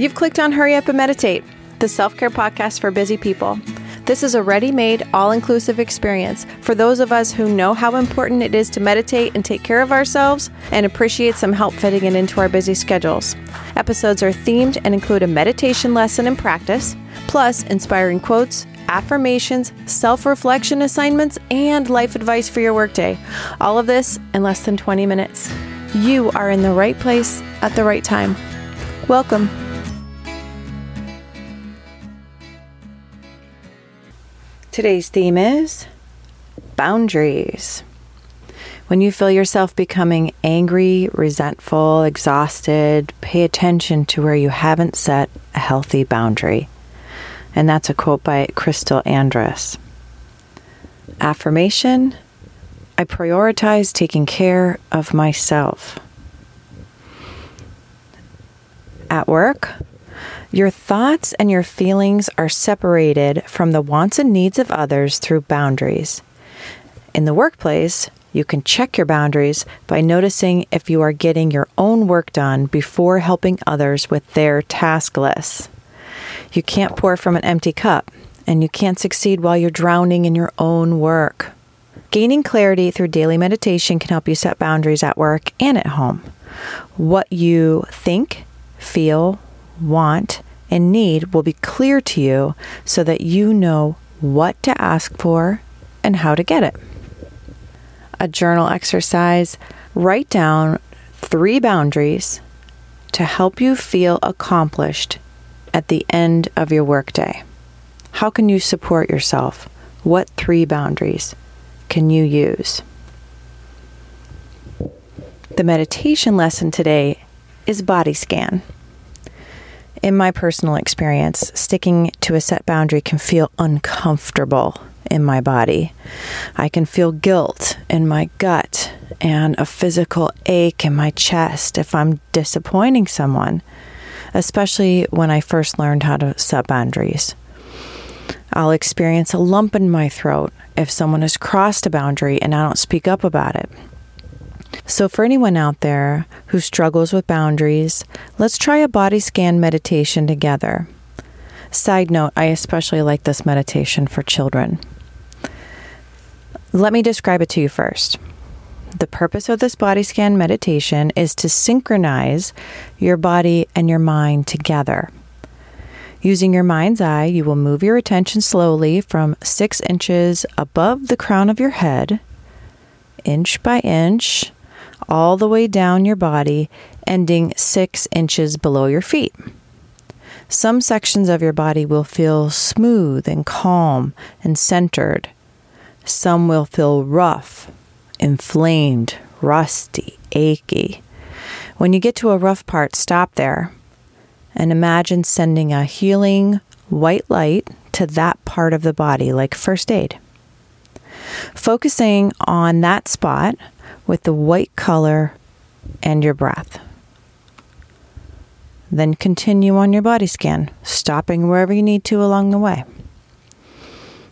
You've clicked on Hurry Up and Meditate, the self care podcast for busy people. This is a ready made, all inclusive experience for those of us who know how important it is to meditate and take care of ourselves and appreciate some help fitting it into our busy schedules. Episodes are themed and include a meditation lesson and practice, plus inspiring quotes, affirmations, self reflection assignments, and life advice for your workday. All of this in less than 20 minutes. You are in the right place at the right time. Welcome. Today's theme is boundaries. When you feel yourself becoming angry, resentful, exhausted, pay attention to where you haven't set a healthy boundary. And that's a quote by Crystal Andrus. Affirmation I prioritize taking care of myself. At work, your thoughts and your feelings are separated from the wants and needs of others through boundaries. In the workplace, you can check your boundaries by noticing if you are getting your own work done before helping others with their task lists. You can't pour from an empty cup, and you can't succeed while you're drowning in your own work. Gaining clarity through daily meditation can help you set boundaries at work and at home. What you think, feel, want, and need will be clear to you so that you know what to ask for and how to get it. A journal exercise write down three boundaries to help you feel accomplished at the end of your workday. How can you support yourself? What three boundaries can you use? The meditation lesson today is body scan. In my personal experience, sticking to a set boundary can feel uncomfortable in my body. I can feel guilt in my gut and a physical ache in my chest if I'm disappointing someone, especially when I first learned how to set boundaries. I'll experience a lump in my throat if someone has crossed a boundary and I don't speak up about it. So, for anyone out there who struggles with boundaries, let's try a body scan meditation together. Side note, I especially like this meditation for children. Let me describe it to you first. The purpose of this body scan meditation is to synchronize your body and your mind together. Using your mind's eye, you will move your attention slowly from six inches above the crown of your head, inch by inch, all the way down your body, ending six inches below your feet. Some sections of your body will feel smooth and calm and centered. Some will feel rough, inflamed, rusty, achy. When you get to a rough part, stop there and imagine sending a healing white light to that part of the body, like first aid. Focusing on that spot with the white color and your breath. Then continue on your body scan, stopping wherever you need to along the way.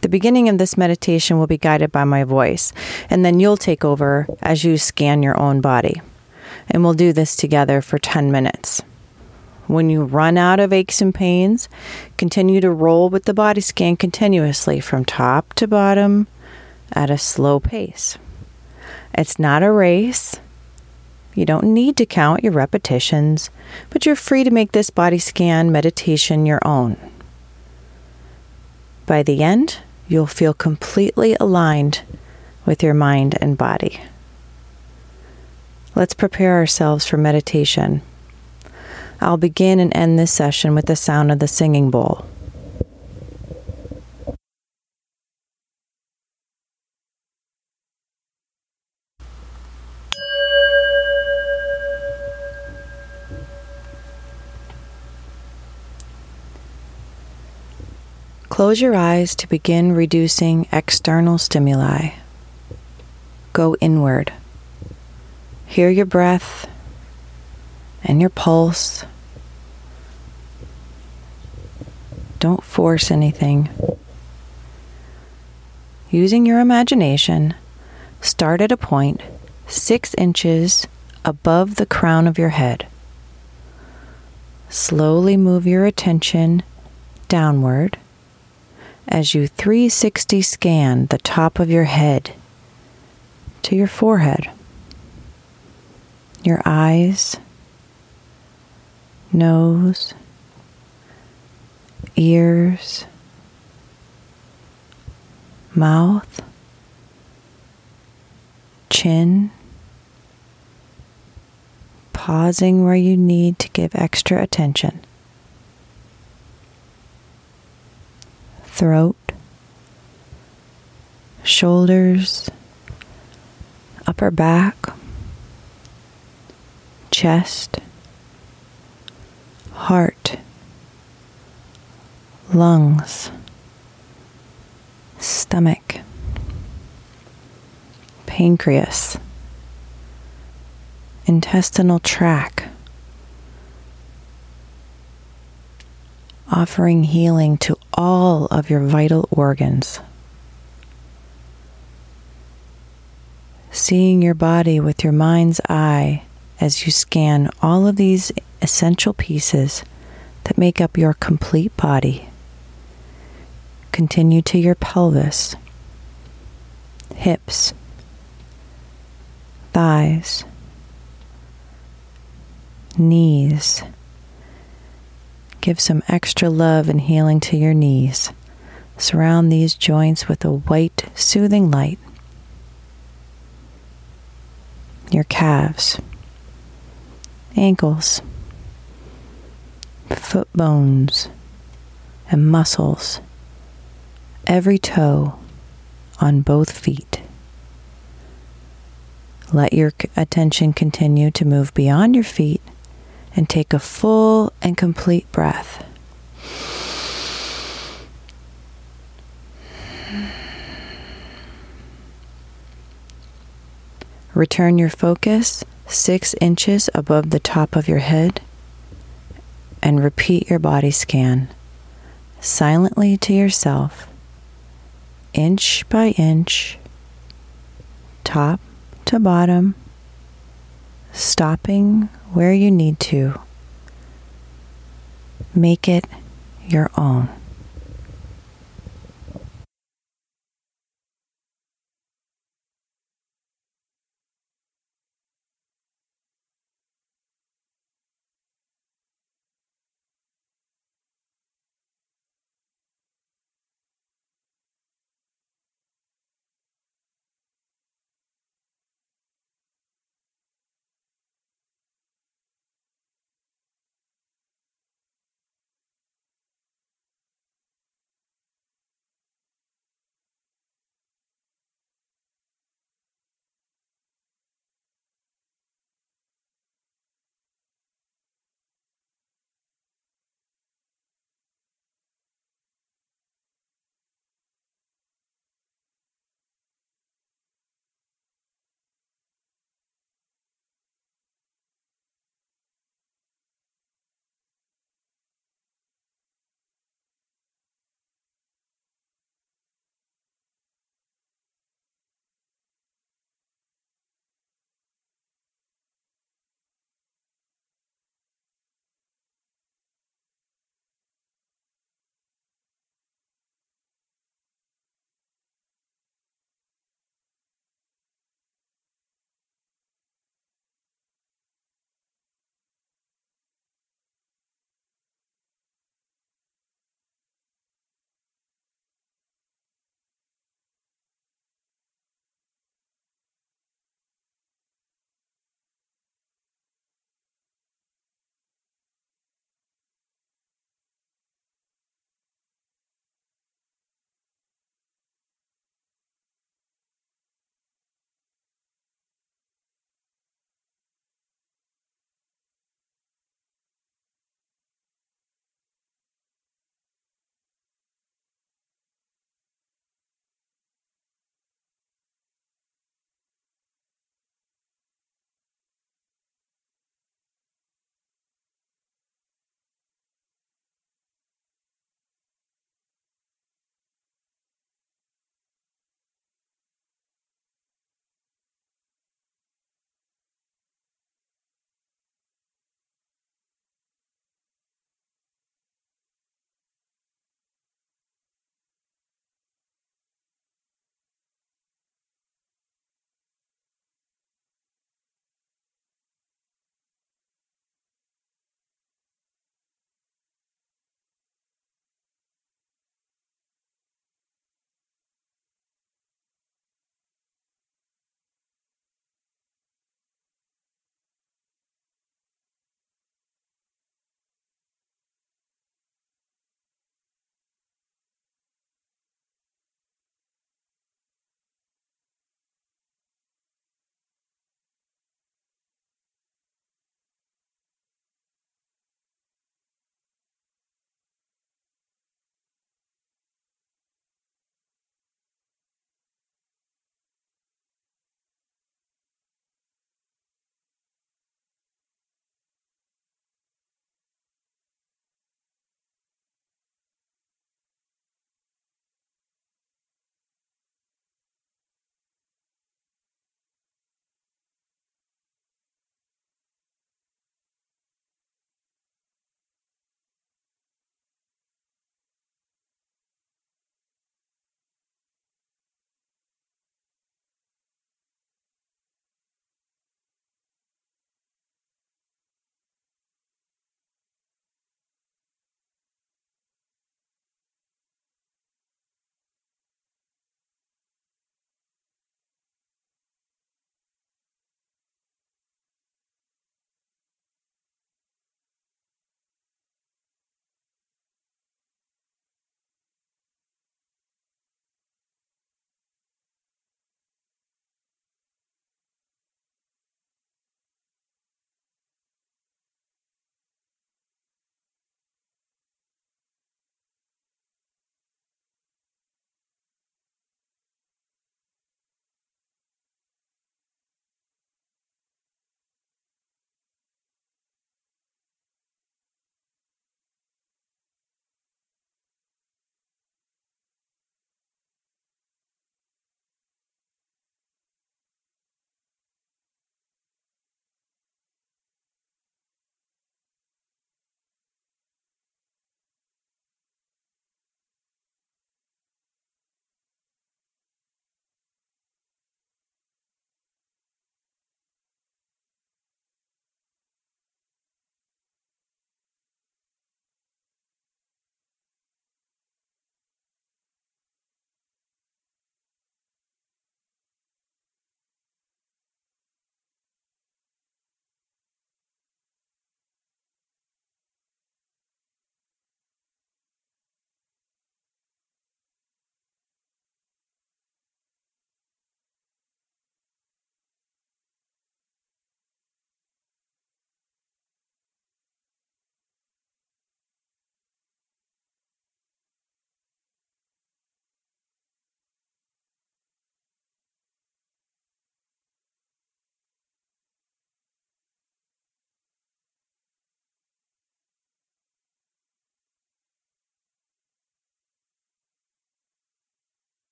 The beginning of this meditation will be guided by my voice, and then you'll take over as you scan your own body. And we'll do this together for 10 minutes. When you run out of aches and pains, continue to roll with the body scan continuously from top to bottom at a slow pace. It's not a race. You don't need to count your repetitions, but you're free to make this body scan meditation your own. By the end, you'll feel completely aligned with your mind and body. Let's prepare ourselves for meditation. I'll begin and end this session with the sound of the singing bowl. Close your eyes to begin reducing external stimuli. Go inward. Hear your breath and your pulse. Don't force anything. Using your imagination, start at a point six inches above the crown of your head. slowly move your attention downward as you 360 scan the top of your head to your forehead, your eyes, nose, ears, mouth, chin, pausing where you need to give extra attention. Throat, shoulders, upper back, chest, heart, lungs, stomach, pancreas, intestinal tract, offering healing to all of your vital organs. Seeing your body with your mind's eye as you scan all of these essential pieces that make up your complete body. Continue to your pelvis, hips, thighs, knees. Give some extra love and healing to your knees. Surround these joints with a white, soothing light. Your calves, ankles, foot bones, and muscles, every toe on both feet. Let your attention continue to move beyond your feet and take a full and complete breath. Return your focus six inches above the top of your head and repeat your body scan silently to yourself, inch by inch, top to bottom, stopping where you need to. Make it your own.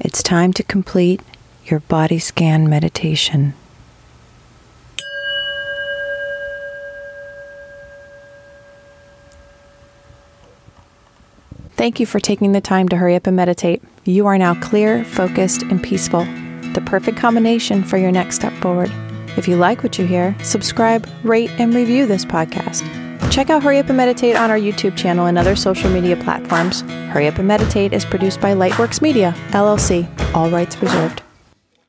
It's time to complete your body scan meditation. Thank you for taking the time to hurry up and meditate. You are now clear, focused, and peaceful, the perfect combination for your next step forward. If you like what you hear, subscribe, rate, and review this podcast. Check out Hurry Up and Meditate on our YouTube channel and other social media platforms. Hurry Up and Meditate is produced by Lightworks Media, LLC, all rights reserved.